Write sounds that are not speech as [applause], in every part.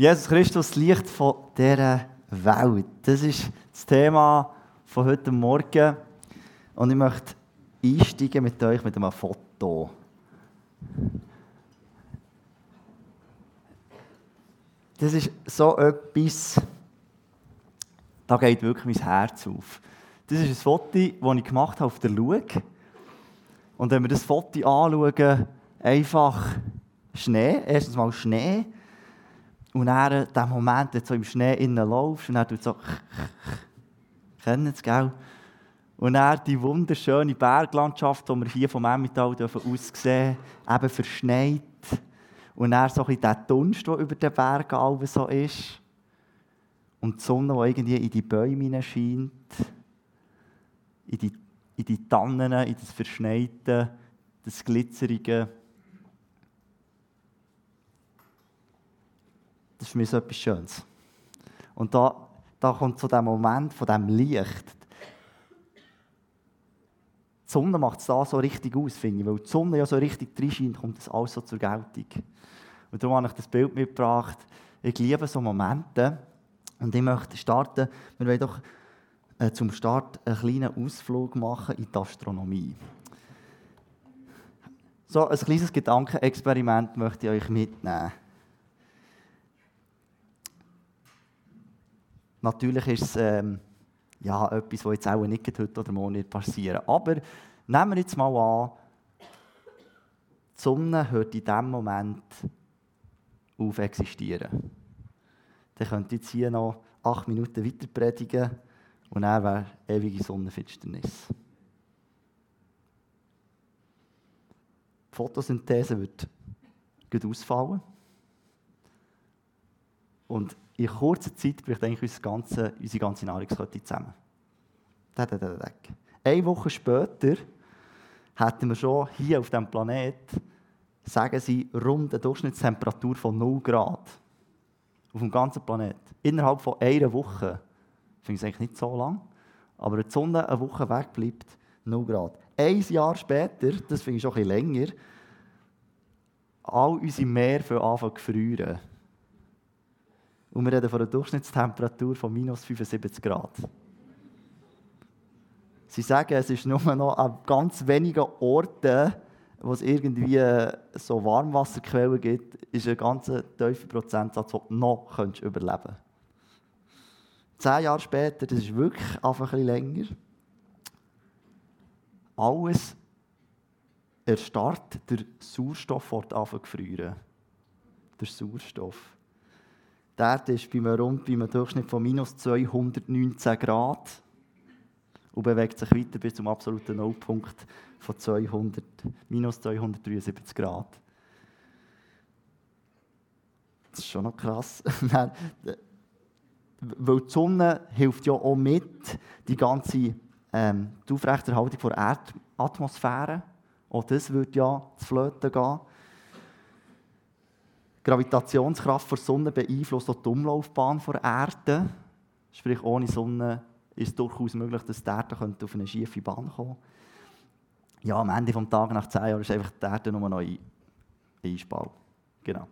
Jesus Christus, Licht von dieser Welt. Das ist das Thema von heute Morgen. Und ich möchte einsteigen mit euch mit einem Foto. Das ist so etwas, da geht wirklich mein Herz auf. Das ist ein Foto, das ich gemacht habe auf der Lug. Und wenn wir das Foto anschauen, einfach Schnee, erstens mal Schnee, und dann der Moment, wenn du im Schnee innen laufst und dann tut so [laughs] kennen es, gell? Und dann die wunderschöne Berglandschaft, die wir hier vom Emmental aus sehen, eben verschneit. Und dann so ein bisschen der Dunst, der über den Bergen so ist. Und die Sonne, die irgendwie in die Bäume scheint. In die, in die Tannen, in das Verschneite, das Glitzerige. Das ist für mich so etwas Schönes. Und da, da kommt so der Moment von dem Licht. Die Sonne macht es da so richtig aus, finde ich. Weil die Sonne ja so richtig reinscheint, kommt das alles so zur Geltung. Und darum habe ich das Bild mitgebracht. Ich liebe so Momente. Und ich möchte starten, wir wollen doch äh, zum Start einen kleinen Ausflug machen in die Astronomie. So ein kleines Gedankenexperiment möchte ich euch mitnehmen. Natürlich ist es ähm, ja, etwas, was jetzt auch nicht heute oder morgen nicht passieren Aber nehmen wir jetzt mal an, die Sonne hört in diesem Moment auf existieren. Dann könnte ich jetzt hier noch acht Minuten weiter predigen und dann wäre ewige Sonnenfinsternis. Die Photosynthese wird gut ausfallen. Und in kurzer Zeit bricht eigentlich unsere ganze, unsere ganze Nahrungskette zusammen. Eine Woche später hätten wir schon hier auf diesem Planet, sagen sie, rund eine Durchschnittstemperatur von 0 Grad. Auf dem ganzen Planet. Innerhalb von einer Woche. Ich finde es eigentlich nicht so lang. Aber wenn die Sonne eine Woche weg bleibt, 0 Grad. Ein Jahr später, das finde ich schon ein bisschen länger, all unsere Meer für anfangen zu frieren. Und wir reden von einer Durchschnittstemperatur von minus 75 Grad. Sie sagen, es ist nur noch an ganz wenigen Orten, wo es irgendwie so Warmwasserquellen gibt, ist ein ganz tiefer Prozentsatz, den du noch überleben könntest. Zehn Jahre später, das ist wirklich einfach ein bisschen länger, alles erstarrt, der Sauerstoff wird anfangen Der Sauerstoff. Die Erde ist bei einem, rund bei einem Durchschnitt von minus 219 Grad und bewegt sich weiter bis zum absoluten Nullpunkt von 200, minus 273 Grad. Das ist schon noch krass. [laughs] Weil die Sonne hilft ja auch mit, die ganze ähm, die Aufrechterhaltung der Erdatmosphäre. Auch das würde ja zu flöten gehen. Die Gravitationskraft der Sonne beeinflusst auch die Umlaufbahn der Erde. Sprich, ohne Sonne ist es durchaus möglich, dass die Erde auf eine schiefe Bahn kommen könnte. Ja, am Ende des Tages, nach zehn Jahren, ist einfach die Erde nur noch ein Einspalt. Genau.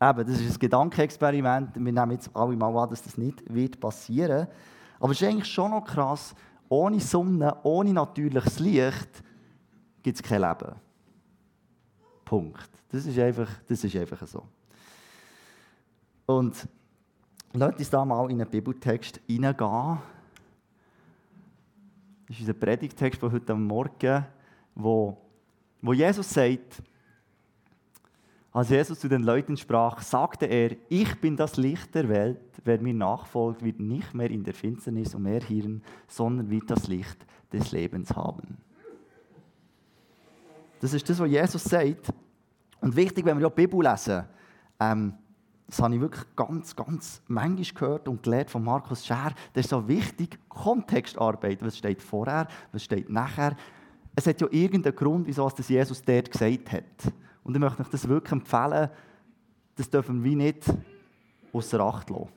Eben, das ist ein Gedankenexperiment. Wir nehmen jetzt alle mal an, dass das nicht wird passieren Aber es ist eigentlich schon noch krass, ohne Sonne, ohne natürliches Licht gibt es kein Leben. Punkt. Das ist einfach, das ist einfach so. Und lasst uns da mal in einen Bibeltext hineingehen. Das ist unser Predigtext von heute Morgen, wo, wo Jesus sagt, als Jesus zu den Leuten sprach, sagte er, ich bin das Licht der Welt, wer mir nachfolgt, wird nicht mehr in der Finsternis umherhirren, sondern wird das Licht des Lebens haben. Das ist das, was Jesus sagt. Und wichtig, wenn wir ja die Bibel lesen, ähm, das habe ich wirklich ganz, ganz manchmal gehört und gelernt von Markus Scher, das ist so wichtig, Kontextarbeit, was steht vorher, was steht nachher. Es hat ja irgendeinen Grund, wieso das Jesus dort gesagt hat. Und ich möchte euch das wirklich empfehlen, das dürfen wir nicht außer Acht lassen.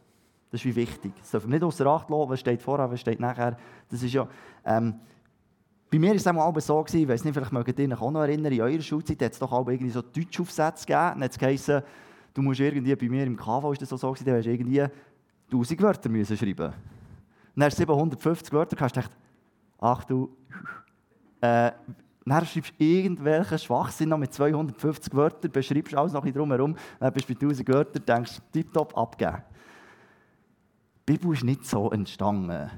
Das ist wie wichtig. Das dürfen wir nicht außer Acht lassen, was steht vorher, was steht nachher. Das ist ja... Ähm, bei mir war es auch so, ich weiß nicht, vielleicht mögt ihr euch auch noch erinnern, in eurer Schulzeit hat es doch auch irgendwie so Deutschaufsätze gegeben. Dann hat es geheißen, du musst irgendwie, bei mir im KV ist das so, gewesen, du hast irgendwie 1000 Wörter müssen schreiben. Dann hast du 750 Wörter, hast du gedacht, ach du, äh, dann schreibst du irgendwelchen Schwachsinn noch mit 250 Wörtern, beschreibst alles noch drumherum, dann bist du bei 1000 Wörtern, denkst, tipptopp, abgeben. Die Bibel ist nicht so entstanden.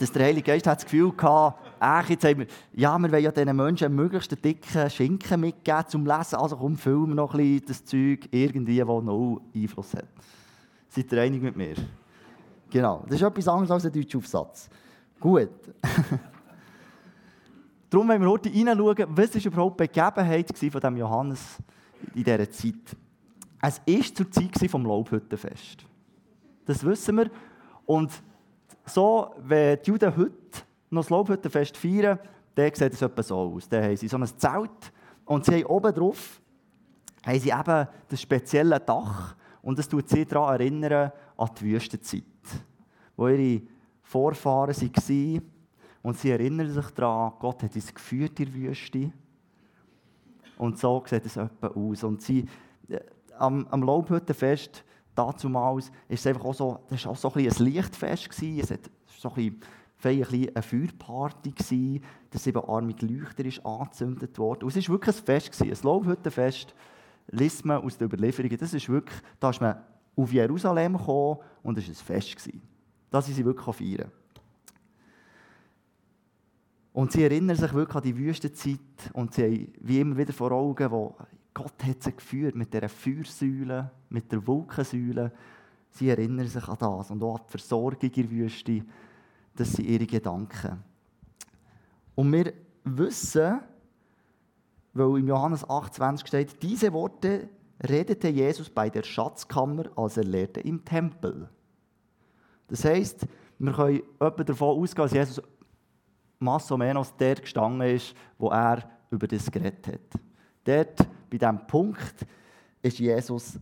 Dass der Heilige Geist hat das Gefühl gehabt, ach, jetzt haben wir, ja, wir wollen ja diesen Menschen möglichst dicken Schinken mitgeben zum Lesen, also komm, filmen noch ein bisschen das Zeug irgendwie, das noch Einfluss hat. Seid ihr einig mit mir? Genau, das ist etwas anderes als ein deutscher Aufsatz. Gut. [laughs] Darum wollen wir heute hineinschauen, was war überhaupt die Begebenheit von diesem Johannes in dieser Zeit. Es war zur Zeit des Laubhüttenfest. Das wissen wir. Und so, wenn die Juden heute noch das Laubhüttenfest feiern, dann sieht es etwa so aus. Dann haben sie so ein Zelt und sie haben oben drauf haben sie eben das spezielle Dach und das tut sie daran erinnern an die Wüstenzeit, wo ihre Vorfahren waren und sie erinnern sich daran, Gott hat uns geführt in der Wüste und so sieht es etwa aus. Und sie, äh, am, am Laubhüttenfest damals ist es einfach auch so, das war auch so ein, Lichtfest. Gewesen. Es war so ein bisschen eine Feuerparty, gewesen, dass eben armige Leuchter ist angezündet worden. Und es war wirklich ein Fest, gewesen, ein Laubhüttenfest, liest man aus den Überlieferungen. Das ist wirklich, da ist man auf Jerusalem gekommen und es war ein Fest. Gewesen. Das sie wirklich feiern. Und sie erinnern sich wirklich an die Wüstenzeit und sie haben wie immer wieder vor Augen, wo Gott hat sie geführt mit dieser Feuersäule, mit der Wolkensäule. Sie erinnern sich an das und auch an die Versorgung in der Wüste. Das sind ihre Gedanken. Und wir wissen, weil im Johannes 8,20 steht, diese Worte redete Jesus bei der Schatzkammer, als er lehrte im Tempel. Das heisst, wir können davon ausgehen, dass Jesus Masso menos dort gestanden ist, wo er über das geredet hat. Dort, bei diesem Punkt, war Jesus.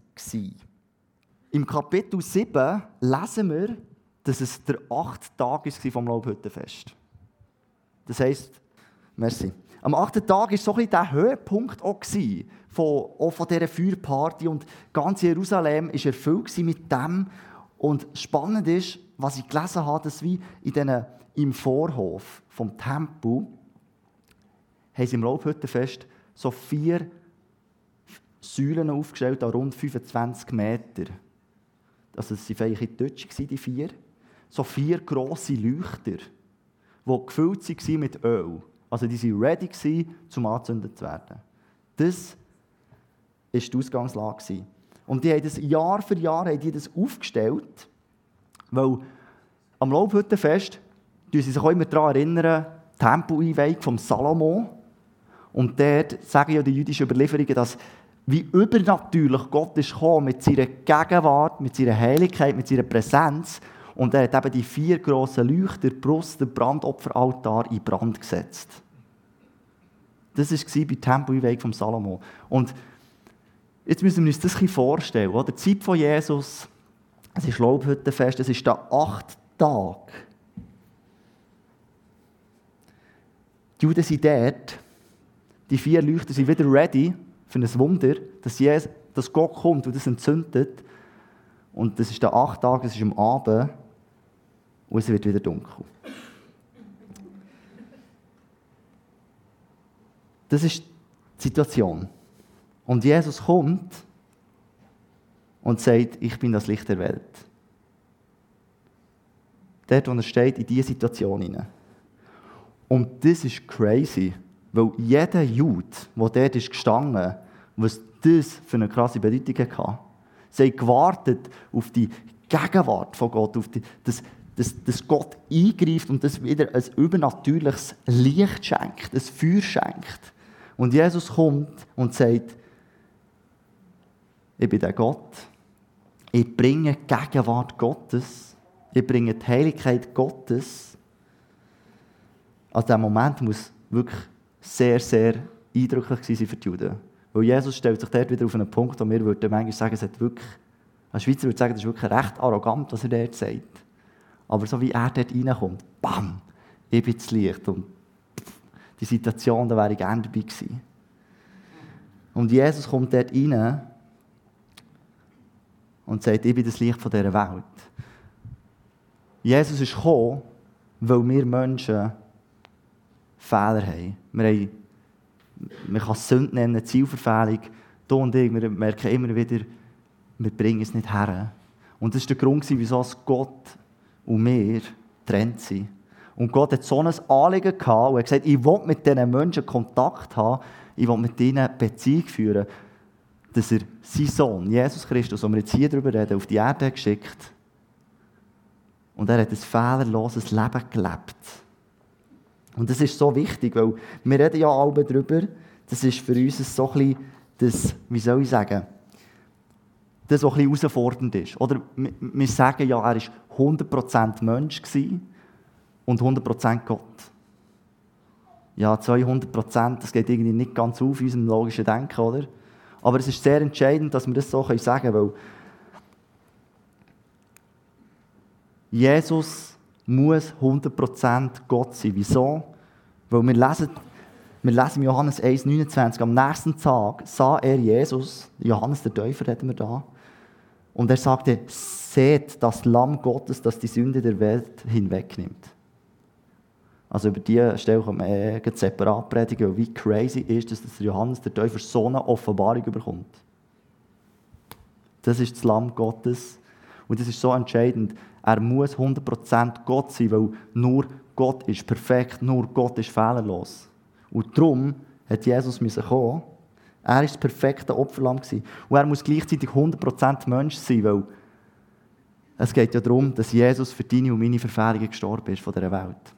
Im Kapitel 7 lesen wir, dass es der achte Tag war vom Laubhüttenfest. Das heisst, merci. Am achten Tag war so ein der Höhepunkt auch von, auch von dieser Feuerparty und ganz Jerusalem war erfüllt mit dem. Und spannend ist, was ich gelesen habe, dass wie in diesen, im Vorhof vom Tempel haben sie im Laubhüttenfest so vier Säulen aufgestellt, an rund 25 Meter. Also es waren vielleicht Deutsch, die vier. So vier grosse Leuchter, die gefüllt waren mit Öl. Also die waren ready, zum angezündet zu werden. Das war die Ausgangslage. Und die haben das Jahr für Jahr haben die das aufgestellt, weil am Laubhüttenfest erinnern sie sich auch immer daran erinnern, Tempeleinweihung vom Salomo. Und dort sagen ja die jüdischen Überlieferungen, dass wie übernatürlich Gott ist gekommen mit seiner Gegenwart, mit seiner Heiligkeit, mit seiner Präsenz. Und er hat eben die vier grossen Leuchter, Brust, den Brandopferaltar in Brand gesetzt. Das war bei Tempeleinweihung vom Salomo. Und jetzt müssen wir uns das ein vorstellen. Oder? Die Zeit von Jesus, es ist Laubhüttenfest, es ist der acht Tag. Die Juden sind dort, die vier Leuchter sind wieder ready für ein Wunder, dass, Jesus, dass Gott kommt und das entzündet. Und das ist der acht Tag, es ist am Abend und es wird wieder dunkel. Das ist die Situation. Und Jesus kommt und sagt, ich bin das Licht der Welt. Dort, wo er steht, in diese Situation hinein. Und das ist crazy, weil jeder Jude, der dort ist gestanden, was das für eine krasse Bedeutung hatte. Sie haben gewartet auf die Gegenwart von Gott, auf die, dass, dass, dass Gott eingreift und das wieder ein übernatürliches Licht schenkt, ein Feuer schenkt. Und Jesus kommt und sagt, ich bin der Gott, ich bringe die Gegenwart Gottes, ich bringe die Heiligkeit Gottes. Also dieser Moment muss wirklich sehr, sehr eindrücklich sein für die Juden. Weil Jesus stellt sich dort wieder auf einen Punkt, wo wir würden manchmal sagen, es hat wirklich, ein Schweizer würde sagen, das ist wirklich recht arrogant, was er dort sagt. Aber so wie er dort reinkommt, bam, ich bin das Licht. Und die Situation, da wäre ich gerne dabei. Und Jesus kommt dort rein und sagt, ich bin das Licht von dieser Welt. Jesus ist gekommen, weil wir Menschen Fehler haben. Wir haben, man kann es Sünde nennen, Zielverfehlung. Du und ich, wir merken immer wieder, wir bringen es nicht her. Und das war der Grund, wieso Gott und wir getrennt sind. Und Gott hat so ein Anliegen gehabt und hat gesagt, ich will mit diesen Menschen Kontakt haben, ich will mit ihnen Beziehung führen, dass er seinen Sohn, Jesus Christus, den wir jetzt hier darüber reden, auf die Erde geschickt. Und er hat ein fehlerloses Leben gelebt. Und das ist so wichtig, weil wir reden ja alle darüber, das ist für uns so ein bisschen das, wie soll ich sagen, das, was ein bisschen herausfordernd ist. Oder wir sagen ja, er war 100% Mensch und 100% Gott. Ja, 200%, das geht irgendwie nicht ganz auf in unserem logischen Denken, oder? Aber es ist sehr entscheidend, dass wir das so sagen können, weil Jesus muss 100% Gott sein. Wieso? Weil wir lesen, wir lesen Johannes 1,29, am nächsten Tag sah er Jesus, Johannes der Täufer reden wir da, und er sagte, seht das Lamm Gottes, das die Sünde der Welt hinwegnimmt. Also über diese Stelle kann man eh separat predigen, wie crazy ist es, dass Johannes der Täufer so eine Offenbarung bekommt. Das ist das Lamm Gottes. Und das ist so entscheidend. Er muss 100% Gott sein, weil nur Gott ist perfekt, nur Gott ist fehlerlos. Und darum hat Jesus kommen er war das perfekte Opferlamm. Und er muss gleichzeitig 100% Mensch sein, weil es geht ja darum, dass Jesus für deine und meine Verfehlungen gestorben ist von dieser Welt.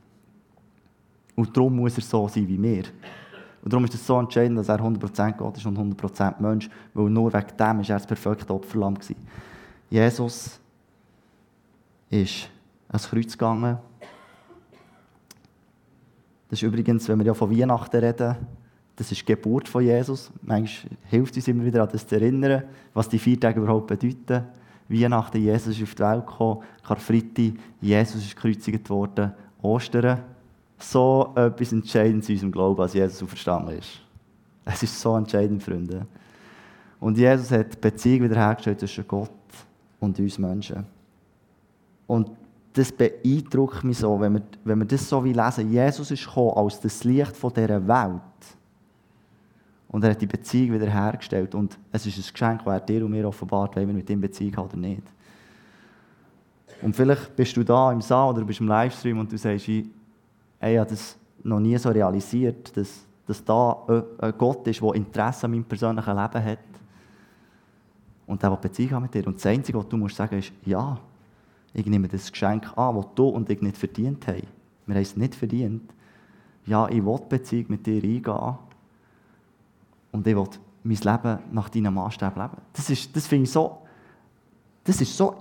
Und darum muss er so sein wie wir. Und darum ist es so entscheidend, dass er 100% Gott ist und 100% Mensch, weil nur wegen dem ist er das perfekte Opferlamm. Jesus ist ans Kreuz gegangen. Das ist übrigens, wenn wir ja von Weihnachten reden, das ist die Geburt von Jesus. Manchmal hilft uns immer wieder an das zu erinnern, was die vier Tage überhaupt bedeuten. Weihnachten, Jesus ist auf die Welt gekommen. Karfreitag, Jesus ist gekreuzigt worden. Ostern, so etwas Entscheidendes in unserem Glauben, als Jesus auferstanden ist. Es ist so entscheidend, Freunde. Und Jesus hat die Beziehung wiederhergestellt zwischen Gott und uns Menschen. Und das beeindruckt mich so, wenn wir, wenn wir das so wie lesen. Jesus ist gekommen als das Licht von dieser Welt. Und er hat die Beziehung wieder hergestellt. Und es ist ein Geschenk, das er dir und mir offenbart, wenn wir mit ihm Beziehung haben oder nicht. Und vielleicht bist du da im Saal oder bist im Livestream und du sagst, ey, ich habe das noch nie so realisiert, dass, dass da ein Gott ist, der Interesse an meinem persönlichen Leben hat. Und der, der Beziehung hat mit dir. Und das Einzige, was du musst sagen ist, ja, ich nehme das Geschenk an, das du und ich nicht verdient haben. Wir haben es nicht verdient. Ja, ich will Beziehung mit dir eingehen und ich will mein Leben nach deinem Maßstab leben. Das, ist, das finde ich so, das ist so,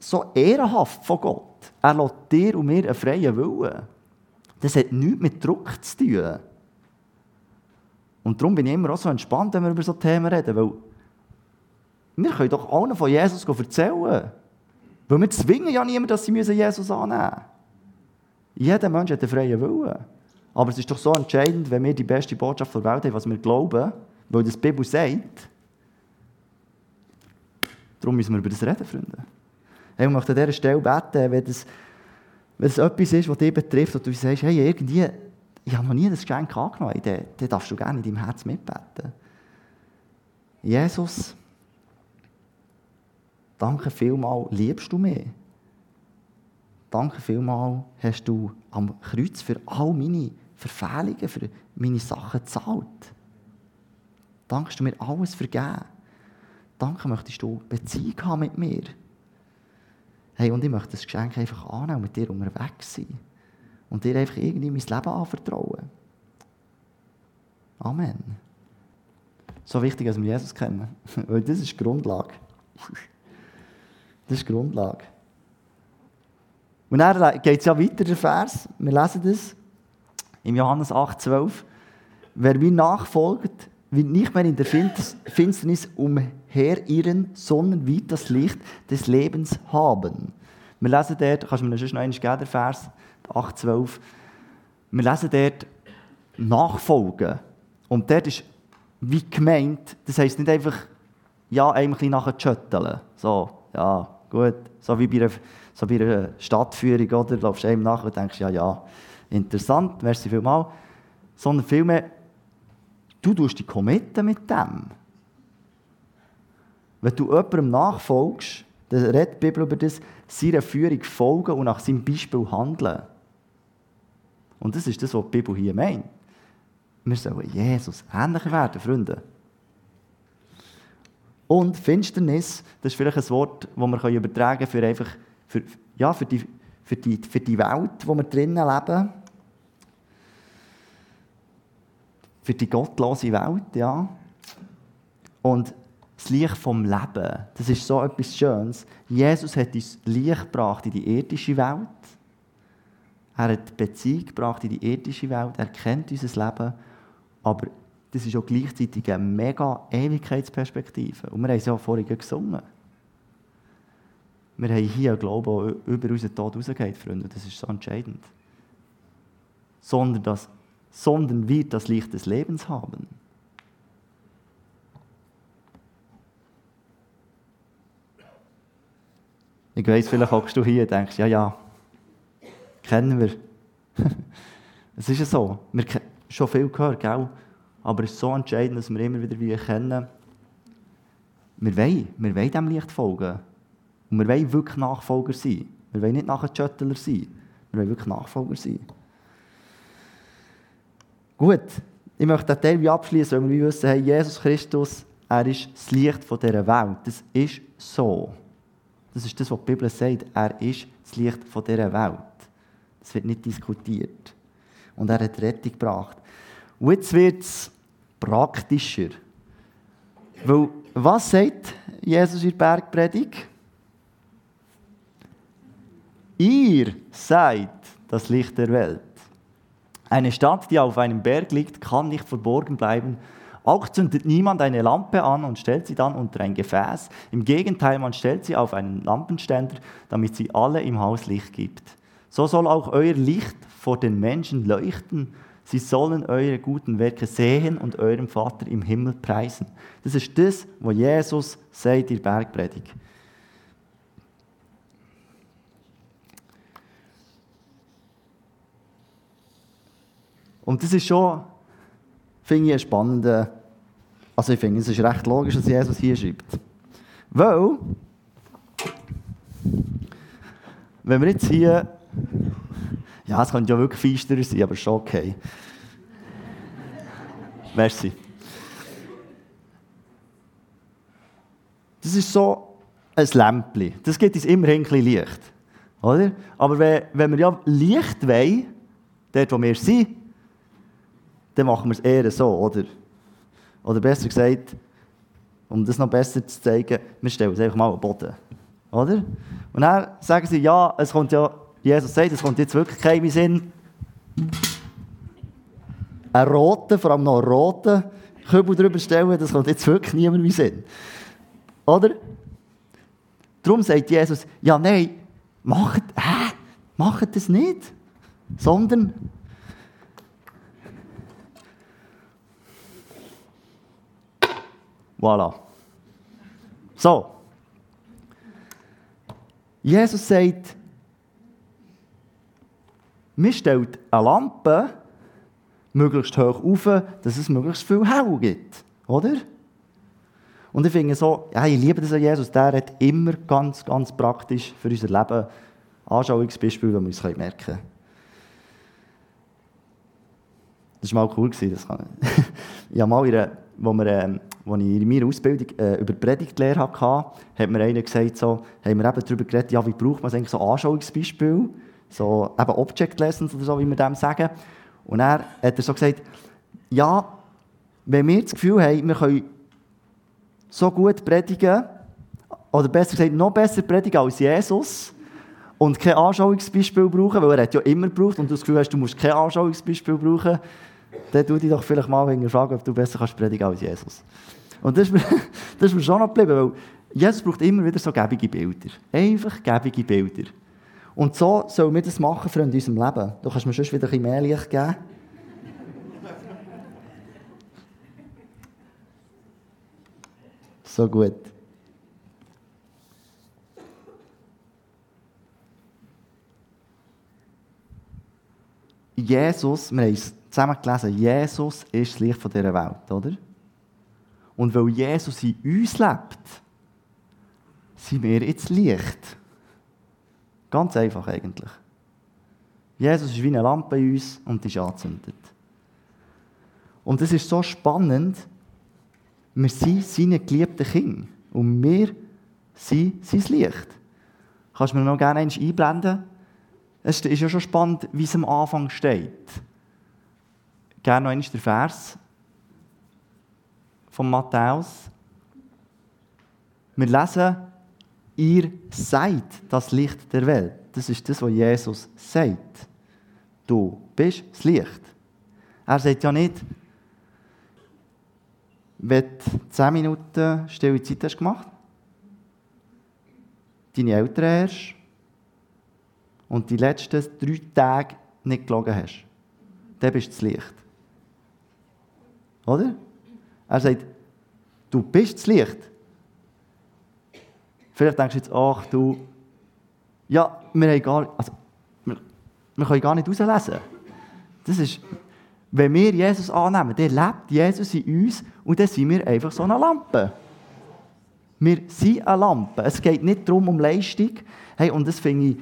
so ehrenhaft von Gott. Er lässt dir und mir einen freien Willen. Das hat nichts mit Druck zu tun. Und darum bin ich immer auch so entspannt, wenn wir über solche Themen reden, weil wir können doch allen von Jesus erzählen. Weil wir zwingen ja niemanden, dass sie Jesus annehmen müssen. Jeder Mensch hat einen freien Willen. Aber es ist doch so entscheidend, wenn wir die beste Botschaft der Welt haben, was wir glauben, weil das die Bibel sagt. Darum müssen wir über das reden, Freunde. Ich möchte an dieser Stelle beten, wenn das, wenn etwas ist, was dich betrifft, und du sagst, hey, irgendwie, ich habe noch nie das Geschenk angenommen, dann, dann darfst du gerne in deinem Herz mitbeten. Jesus, danke vielmal, liebst du mich? Danke vielmal, hast du am Kreuz für all meine Verfehlungen, für meine Sachen gezahlt. Danke, du mir alles vergeben. Danke, möchtest du Beziehung haben mit mir. Hey, und ich möchte das Geschenk einfach annehmen und mit dir unterwegs sein. Und dir einfach irgendwie mein Leben anvertrauen. Amen. So wichtig, dass wir Jesus kennen. [laughs] Weil das ist die Grundlage. [laughs] Das ist die Grundlage. Und dann geht es ja weiter, der Vers. Wir lesen das im Johannes 8, 12. Wer mir nachfolgt, wird nicht mehr in der Finsternis umherirren, sondern wird das Licht des Lebens haben. Wir lesen dort, kannst du mir noch einmal geben, der Vers 8, 12. Wir lesen dort nachfolgen. Und dort ist wie gemeint, das heisst nicht einfach, ja, ein bisschen nachher schütteln. So, ja, gut. So wie bei einer, so bei einer Stadtführung, oder? Du laufst einem nach und denkst, ja, ja, interessant, merci vielmals. Sondern vielmehr, du tust dich committen mit dem. Wenn du jemandem nachfolgst, dann redet die Bibel über das, seiner Führung folgen und nach seinem Beispiel handeln. Und das ist das, was die Bibel hier meint. Wir sollen Jesus ähnlicher werden, Freunde. Und Finsternis, das ist vielleicht ein Wort, das wir übertragen für, einfach, für, ja, für, die, für, die, für die Welt, wo wir drinnen leben. Für die gottlose Welt, ja. Und das Licht vom Leben, das ist so etwas Schönes. Jesus hat uns Licht gebracht in die irdische Welt. Er hat Beziehung gebracht in die irdische Welt. Er kennt unser Leben. Aber das ist auch gleichzeitig eine mega Ewigkeitsperspektive. Und wir haben es ja vorhin gesungen. Wir haben hier einen Glauben, der über unseren Tod rausgeht, Freunde. Das ist so entscheidend. Sondern, das, sondern wir das Licht des Lebens haben. Ich weiss, vielleicht hockst du hier und denkst, ja, ja, kennen wir. [laughs] es ist ja so. Wir haben schon viel gehört, gell? Aber es ist so entscheidend, dass wir immer wieder wie erkennen, wir wollen, wir wollen dem Licht folgen. Und wir wollen wirklich Nachfolger sein. Wir wollen nicht nachher Schöttler sein. Wir wollen wirklich Nachfolger sein. Gut, ich möchte den Teil abschließen, weil wir wissen, hey, Jesus Christus, er ist das Licht dieser Welt. Das ist so. Das ist das, was die Bibel sagt. Er ist das Licht dieser Welt. Das wird nicht diskutiert. Und er hat Rettung gebracht. Und jetzt wird es praktischer. Weil, was sagt Jesus in der Bergpredigt? Ihr seid das Licht der Welt. Eine Stadt, die auf einem Berg liegt, kann nicht verborgen bleiben. Auch zündet niemand eine Lampe an und stellt sie dann unter ein Gefäß. Im Gegenteil, man stellt sie auf einen Lampenständer, damit sie alle im Haus Licht gibt. So soll auch euer Licht vor den Menschen leuchten, Sie sollen eure guten Werke sehen und eurem Vater im Himmel preisen. Das ist das, was Jesus sagt in der Bergpredigt. Und das ist schon, finde ich, ein spannender, also ich finde, es ist recht logisch, was Jesus hier schreibt. Weil, wenn wir jetzt hier ja, es könnte ja wirklich feisterer sein, aber schon okay. Merci. Das ist so ein Lämpchen. Das gibt uns immer ein bisschen Licht. Oder? Aber wenn, wenn wir ja Licht wollen, dort wo wir sind, dann machen wir es eher so, oder? Oder besser gesagt, um das noch besser zu zeigen, wir stellen es einfach mal am Boden. Oder? Und dann sagen sie, ja, es kommt ja Jesus sagt, es kommt jetzt wirklich keinem Sinn. Einen roten, vor allem noch einen roten Kübel drüber stellen, das kommt jetzt wirklich niemand in Sinn. Oder? Darum sagt Jesus, ja nein, macht, hä? macht das nicht. Sondern Voilà. So. Jesus sagt, man stellt eine Lampe möglichst hoch auf, dass es möglichst viel hell gibt. Oder? Und ich finde so, ja, ich liebe das an Jesus, der hat immer ganz, ganz praktisch für unser Leben Anschauungsbeispiele, die wir uns merken können. Das war mal cool. Das kann ich. [laughs] ich habe mal, in einer, wo, wir, ähm, wo ich in meiner Ausbildung äh, über Predigtlehre hatte, hat mir einer gesagt, so, haben wir eben darüber geredet, ja, wie braucht man eigentlich so Anschauungsbeispiele? So eben Object Lessons oder so, wie wir dem sagen. Und er hat er so gesagt, ja, wenn wir das Gefühl haben, wir können so gut predigen, oder besser gesagt, noch besser predigen als Jesus und kein Anschauungsbeispiel brauchen, weil er hat ja immer gebraucht und du das Gefühl hast, du musst kein Anschauungsbeispiel brauchen, dann tu dich doch vielleicht mal fragen, ob du besser kannst predigen als Jesus. Und das ist, mir, [laughs] das ist mir schon noch geblieben, weil Jesus braucht immer wieder so gebige Bilder. Einfach gebige Bilder. Und so sollen wir das machen, Freunde, in unserem Leben. Du kannst mir sonst wieder ein bisschen mehr Licht geben. so gut. Jesus, wir haben es zusammen gelesen, Jesus ist das Licht dieser Welt, oder? Und weil Jesus in uns lebt, sind wir jetzt Licht. Ganz einfach eigentlich. Jesus ist wie eine Lampe in uns und ist angezündet. Und es ist so spannend, wir sind seine geliebten Kinder und wir sind sein Licht. Kannst du mir noch gerne eins einblenden? Es ist ja schon spannend, wie es am Anfang steht. Gerne noch einmal der Vers von Matthäus. Wir lesen, ihr seid das Licht der Welt. Das ist das, was Jesus sagt. Du bist das Licht. Er sagt ja nicht, wenn du 10 Minuten stille Zeit hast gemacht, deine Eltern erst und die letzten drei Tage nicht gelogen hast, dann bist du das Licht. Oder? Er sagt, du bist das Licht. Vielleicht denkst du jetzt, ach du, ja, wir, haben gar, also, wir, wir können gar nicht herauslesen. Das ist, wenn wir Jesus annehmen, dann lebt Jesus in uns und dann sind wir einfach so eine Lampe. Wir sind eine Lampe. Es geht nicht darum, um Leistung. Hey, und das finde ich,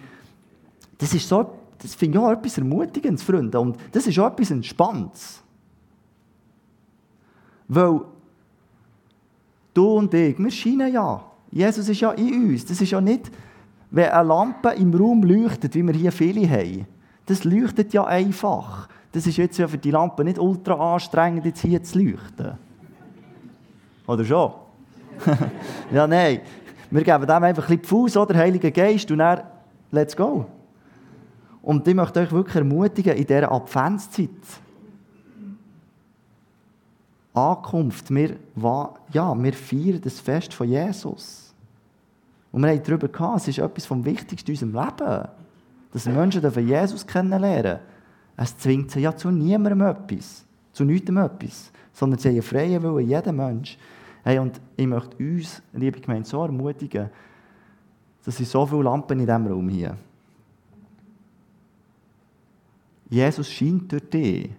das ist so, das finde ich auch etwas Ermutigendes, Freunde. Und das ist auch etwas Entspanntes. Weil du und ich, wir scheinen ja. Jesus ist ja in uns. Das ist ja nicht, wenn eine Lampe im Raum leuchtet, wie wir hier viele haben. Das leuchtet ja einfach. Das ist jetzt ja für die Lampe nicht ultra anstrengend, jetzt hier zu leuchten. Oder schon? [laughs] ja, nein. Wir geben dem einfach ein bisschen Fuß, oder? Heiliger Geist, und dann, let's go. Und ich möchte euch wirklich ermutigen, in dieser Adventszeit, Ankunft, wir, ja, wir feiern das Fest von Jesus. Und wir haben darüber gehabt, es ist etwas vom Wichtigsten in unserem Leben, dass Menschen Jesus kennenlernen Es zwingt sie ja zu niemandem etwas, zu niemandem etwas, sondern sie haben freien Willen, jeder Mensch. Hey, und ich möchte uns, liebe Gemeinde, so ermutigen, dass sind so viele Lampen in diesem Raum hier. Jesus scheint durch dich.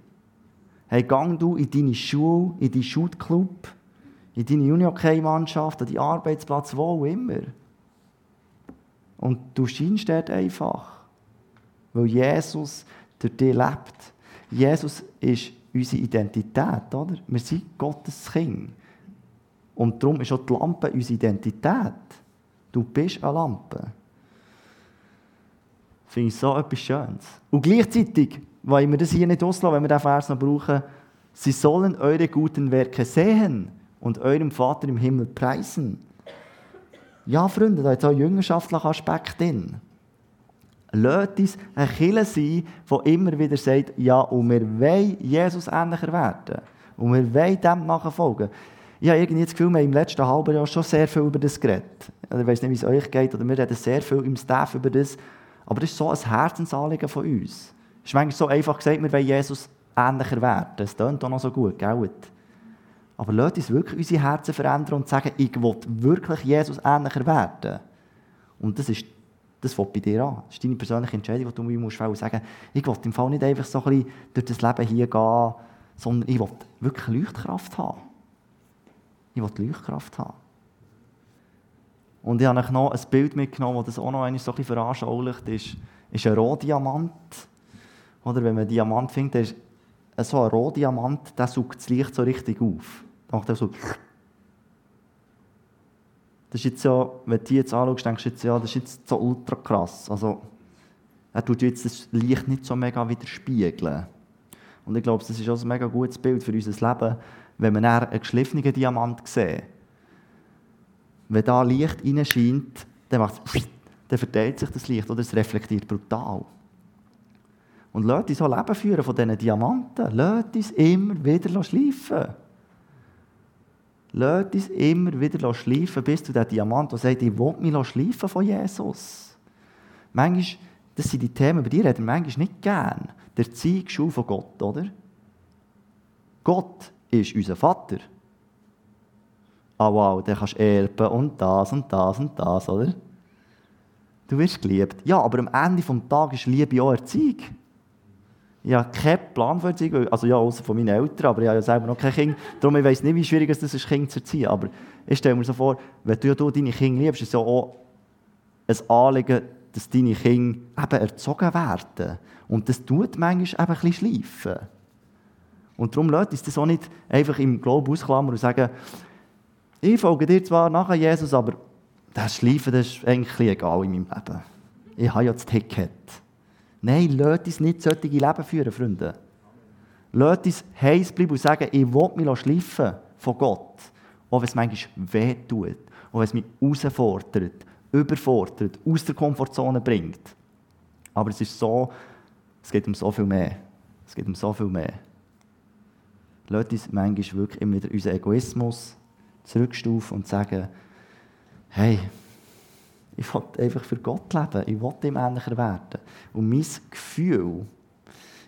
Hey, gang du in deine Schule, in deinen Schulclub, in deine Junior-Mannschaft, an deinen Arbeitsplatz, wo auch immer. Und du scheinst dort einfach, weil Jesus durch dich lebt. Jesus ist unsere Identität, oder? Wir sind Gottes Kind. Und darum ist auch die Lampe unsere Identität. Du bist eine Lampe. Finde ich so etwas Schönes. Und gleichzeitig wollen wir das hier nicht auslassen, wenn wir diesen Vers noch brauchen. Sie sollen eure guten Werke sehen und eurem Vater im Himmel preisen. Ja, Freunde, da ist auch ein jüngerschaftlicher Aspekt drin. Lasst uns ein Killer sein, der immer wieder sagt, ja, und wir wollen Jesus ähnlicher werden. Und wir wollen dem nachfolgen ich habe irgendwie das Gefühl, wir haben im letzten halben Jahr schon sehr viel über das geredet. Ich weiß nicht, wie es euch geht, oder wir reden sehr viel im Staff über das. Aber das ist so ein Herzensanliegen von uns. Es ist manchmal so einfach gesagt, wir wollen Jesus ähnlicher werden. Das klingt auch noch so gut, gell? Aber lasst uns wirklich unsere Herzen verändern und sagen, ich will wirklich Jesus ähnlicher werden. Und das ist das fängt bei dir an. Das ist deine persönliche Entscheidung, die du mir musst sagen ich will im Fall nicht einfach so ein bisschen durch das Leben hier gehen, sondern ich will wirklich Leuchtkraft haben. Ich will Leuchtkraft haben. Und ich habe euch noch ein Bild mitgenommen, das auch noch einmal so ein bisschen veranschaulicht ist. ist ein Rohdiamant. Oder wenn man einen Diamant findet, ist so ein Rohdiamant, der saugt das Licht so richtig auf. Macht er so. Das ist jetzt so, wenn du die jetzt anschaust, denkst du jetzt, ja, das ist jetzt so ultra krass. Also, er tut jetzt das Licht nicht so mega widerspiegeln. Und ich glaube, das ist auch ein mega gutes Bild für unser Leben, wenn man einen geschliffenen Diamant sieht, wenn da Licht reinscheint, dann, macht dann verteilt sich das Licht oder es reflektiert brutal. Und lasst uns so Leben führen von diesen Diamanten. Lasst uns immer wieder schleifen. Lasst uns immer wieder schleifen, bis zu dem Diamant, der sagt, ich will mich schleifen von Jesus. Manchmal, das sind die Themen, über die reden wir manchmal nicht gern. Der Zeugschule von Gott, oder? Gott ist unser Vater. Ah wow, dann kannst erben und das und das und das, oder? Du wirst geliebt. Ja, aber am Ende des Tages ist Liebe auch Erziehung. Ich habe keinen Plan für Erziehung, also ja, außer von meinen Eltern, aber ich habe ja selber noch kein Kind. Darum ich weiss nicht, wie schwierig es ist, ein Kind zu erziehen. Aber ich stelle mir so vor, wenn du du deine Kinder liebst, ist es ja auch ein Anliegen, dass deine Kinder eben erzogen werden. Und das tut manchmal eben ein schleifen. Und darum lässt uns das auch nicht einfach im Glauben ausklammern und sagen, ich folge dir zwar nachher, Jesus, aber das Schleifen das ist eigentlich egal in meinem Leben. Ich habe ja das Ticket. Nein, lasst uns nicht solche Leben führen, Freunde. Lasst uns heiß bleiben und sagen, ich will mich schleifen von Gott. Auch wenn es manchmal weh tut. Auch wenn es mich herausfordert, überfordert, aus der Komfortzone bringt. Aber es ist so, es geht um so viel mehr. Es geht um so viel mehr. Lasst uns manchmal wirklich immer wieder unseren Egoismus zurückstufen und sagen, hey, ich will einfach für Gott leben, ich will ihm ähnlicher werden. Und mein Gefühl,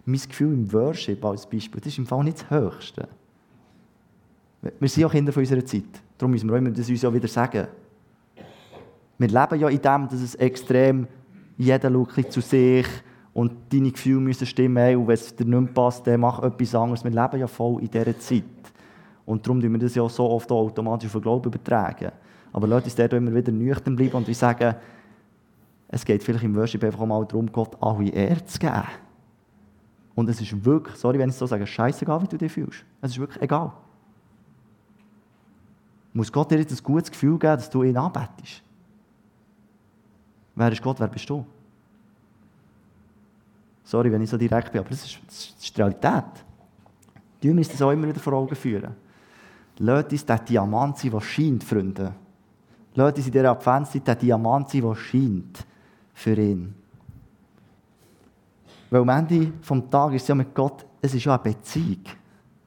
mein Gefühl im Worship als Beispiel, das ist im Fall nicht das Höchste. Wir sind auch Kinder von unserer Zeit. Darum müssen wir das uns ja wieder sagen. Wir leben ja in dem, dass es extrem jeder schaut zu sich und deine Gefühle müssen stimmen. Und wenn es dir nicht passt, dann mach etwas anderes. Wir leben ja voll in dieser Zeit. Und darum tun wir das ja so oft automatisch auf den Glauben übertragen. Aber Leute, uns dort immer wieder nüchtern bleiben und wir sagen, es geht vielleicht im Worship einfach mal darum, Gott alle Ehre zu geben. Und es ist wirklich, sorry, wenn ich so sage, scheißegal, wie du dich fühlst. Es ist wirklich egal. Muss Gott dir jetzt ein gutes Gefühl geben, dass du ihn anbetest? Wer ist Gott, wer bist du? Sorry, wenn ich so direkt bin, aber das ist, das ist die Realität. Die müssen das auch immer wieder vor Augen führen. Lasst uns der Diamant sein, der scheint, Freunde. Uns in dieser Adventszeit der Diamant sein, der scheint für ihn. Weil am Ende des Tages ist es ja mit Gott, es ist ja eine Beziehung.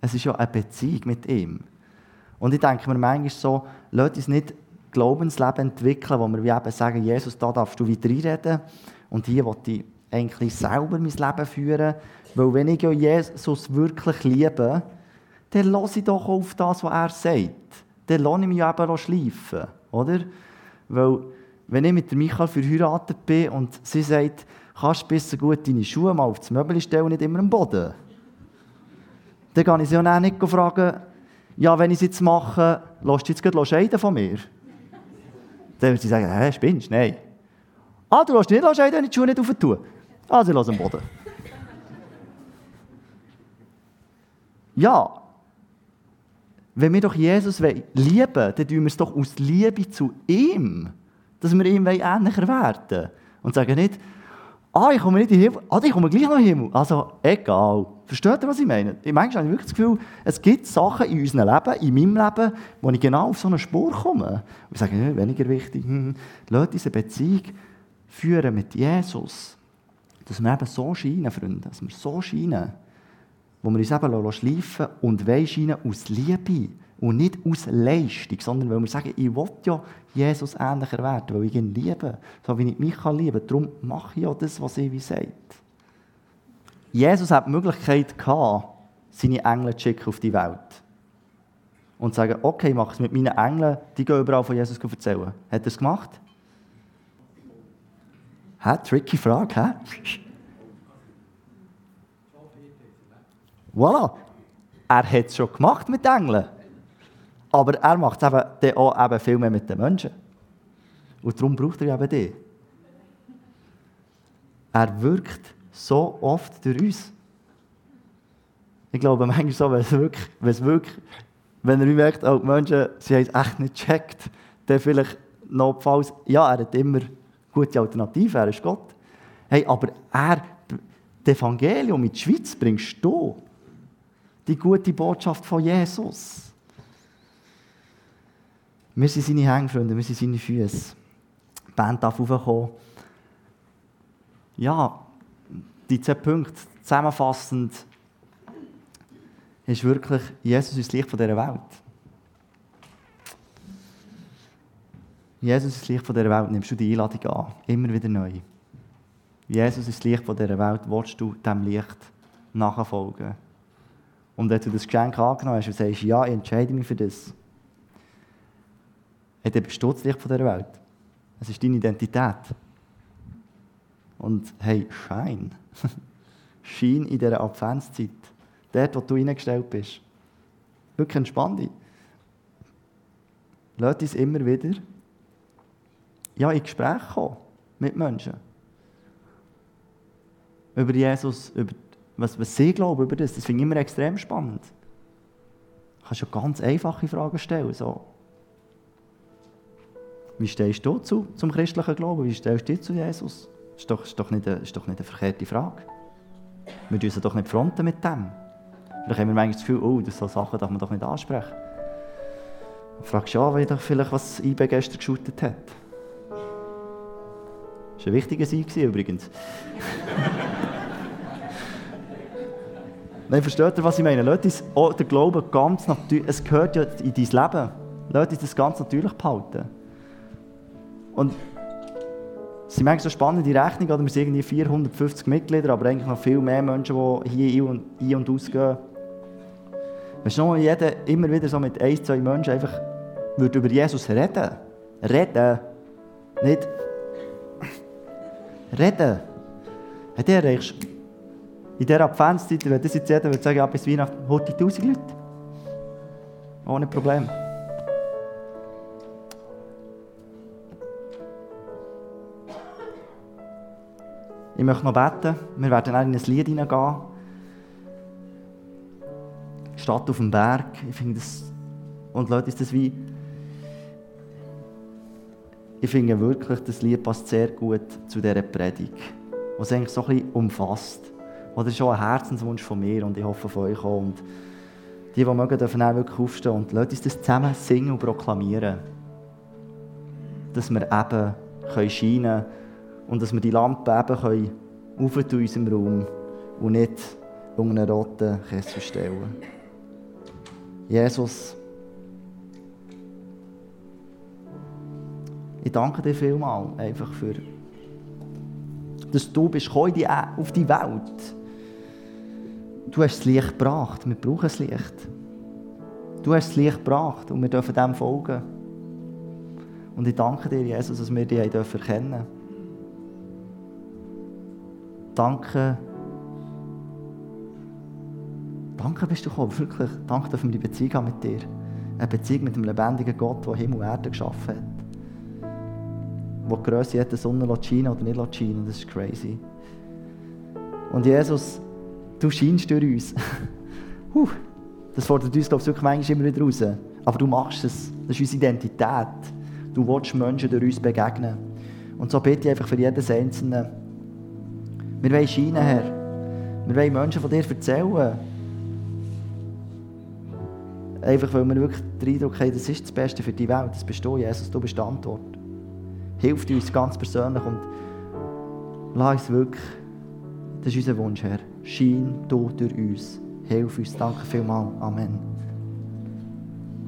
Es ist ja eine Beziehung mit ihm. Und ich denke mir manchmal so, lasst uns nicht Glaubensleben entwickeln, wo wir wie eben sagen, Jesus, da darfst du wieder reinreden und hier will ich eigentlich selber mein Leben führen. Weil wenn ich ja Jesus wirklich liebe, dann lasse ich doch auf das, was er sagt. Dann lasse ich mich eben schleifen. Oder? Weil, wenn ich mit Michael verheiratet bin und sie sagt, kannst du besser gut deine Schuhe mal auf das Möbel stellen, nicht immer am Boden. Dann kann ich sie auch nicht fragen, ja, wenn ich es jetzt mache, lässt du jetzt gerade scheiden von mir? Dann würde sie sagen, hä, spinnst? Nein. Ah, du lässt nicht scheiden, wenn ich die Schuhe nicht aufentue. Also, lass am Boden. [laughs] Ja, wenn wir doch Jesus lieben dann tun wir es doch aus Liebe zu ihm, dass wir ihm ähnlicher werden Und sagen nicht, ah, ich komme nicht in den Himmel, ah, ich komme gleich noch in den Himmel. Also, egal. Versteht ihr, was ich meine? Manchmal habe ich wirklich das Gefühl, es gibt Sachen in unserem Leben, in meinem Leben, wo ich genau auf so eine Spur komme. Und ich sage, ja, weniger wichtig, hm, hm. Leute diese Beziehung führen mit Jesus dass wir eben so scheinen, Freunde, dass wir so scheinen, wo wir uns eben schleifen und scheinen aus Liebe und nicht aus Leistung, sondern weil wir sagen, ich will ja Jesus ähnlicher werden, weil ich ihn liebe, so wie ich mich lieben kann. Darum mache ich ja das, was er wie sagt. Jesus hat die Möglichkeit gehabt, seine Engel zu schicken auf die Welt. Und zu sagen, okay, ich mache es mit meinen Engeln, die gehen überall von Jesus erzählen. Hat er es gemacht? Hä? Tricky Frage, hä? Voilà. Er hat es schon gemacht mit Engeln. Aber er macht es eben, auch eben viel mehr mit den Menschen. Und darum braucht er eben die. Er wirkt so oft durch uns. Ich glaube manchmal so, wenn es wirklich, wenn, es wirklich, wenn er merkt, oh, die Menschen, sie haben es echt nicht gecheckt, dann vielleicht notfalls, ja, er hat immer gute Alternative, er ist Gott. Hey, aber er, das Evangelium in die Schweiz bringst du. Die gute Botschaft von Jesus. Wir sind seine Hängfreunde, wir sind seine Füße. Die Band darf raufkommen. Ja, die zwei Punkte zusammenfassend ist wirklich, Jesus ist das Licht dieser Welt. Jesus ist das Licht dieser Welt, nimmst du die Einladung an. Immer wieder neu. Jesus ist das Licht dieser Welt, willst du diesem Licht nachfolgen? Und wenn du das Geschenk angenommen hast und sagst, ja, ich entscheide mich für das, dann bist du das Licht von dieser Welt. Es ist deine Identität. Und hey, Schein. [laughs] Schein in dieser Adventszeit. Dort, wo du hineingestellt bist. Wirklich entspann dich. Lass uns immer wieder ja, in Gespräch kommen mit Menschen. Über Jesus, über was, was sie glauben über das. Das finde ich immer extrem spannend. Du kannst ja ganz einfache Fragen stellen. So. Wie stehst du zu, zum christlichen Glauben? Wie stellst du dich zu Jesus? Das ist doch, ist doch, nicht, eine, ist doch nicht eine verkehrte Frage. Wir müssen doch nicht fronten mit dem. Vielleicht haben wir manchmal das Gefühl, oh, das sind Sachen darf man doch nicht ansprechen. Du fragst ja, weil doch vielleicht, was IB gestern geschootet hat. Das war ein wichtiger Sieg übrigens. [laughs] Nein, versteht ihr, was ich meine? Leute, oh, der Glaube ganz natürlich, es gehört ja in dein Leben. Leute, das ganz natürlich behalten. Und es sind manchmal so spannende Rechnungen, oder wir sind irgendwie 450 Mitglieder, aber eigentlich noch viel mehr Menschen, die hier ein- und ausgehen. Wenn noch jeder immer wieder so mit ein, zwei Menschen einfach würde über Jesus reden reden, nicht reden, dann erreichst du in dieser Adventszeit, wenn das jetzt jeder würde sagen, ja, bis Weihnachten 100'000 Leute. Ohne Problem. Ich möchte noch beten. Wir werden dann in ein Lied hineingehen. Stadt auf dem Berg. Ich finde das. Und Leute, ist das wie. Ich finde wirklich, das Lied passt sehr gut zu dieser Predigt, was eigentlich so ein bisschen umfasst. Oder auch ein Herzenswunsch von mir und ich hoffe von euch auch. Und die, die mögen, dürfen auch wirklich aufstehen und Leute uns das zusammen singen und proklamieren. Dass wir eben können scheinen können und dass wir die Lampe eben können in unserem Raum und nicht unter einen roten Kessel stellen. Jesus, ich danke dir vielmals einfach für, dass du bist auf die Welt. Du hast das Licht gebracht, wir brauchen das Licht. Du hast das Licht gebracht und wir dürfen dem folgen. Und ich danke dir, Jesus, dass wir dich erkennen dürfen. Danke. Danke bist du gekommen, wirklich. Danke, dass wir die Beziehung haben mit dir. Eine Beziehung mit dem lebendigen Gott, der Himmel und Erde geschaffen hat. Wo die Grösse hat, die Sonne scheinen oder nicht scheinen. Das ist crazy. Und Jesus, du scheinst durch uns. [laughs] huh, das fordert uns, glaube ich, wirklich manchmal immer wieder raus. Aber du machst es. Das ist unsere Identität. Du willst Menschen durch uns begegnen. Und so bitte ich einfach für jedes Einzelne, wir wollen scheinen, Herr. Wir wollen Menschen von dir erzählen. Einfach, weil wir wirklich den Eindruck haben, das ist das Beste für die Welt. Das bist du, Jesus. Du bist Antwort. Hilf uns ganz persönlich und lass uns wirklich, das ist unser Wunsch, Herr. Schein du durch uns. Hilf uns. Danke vielmals. Amen.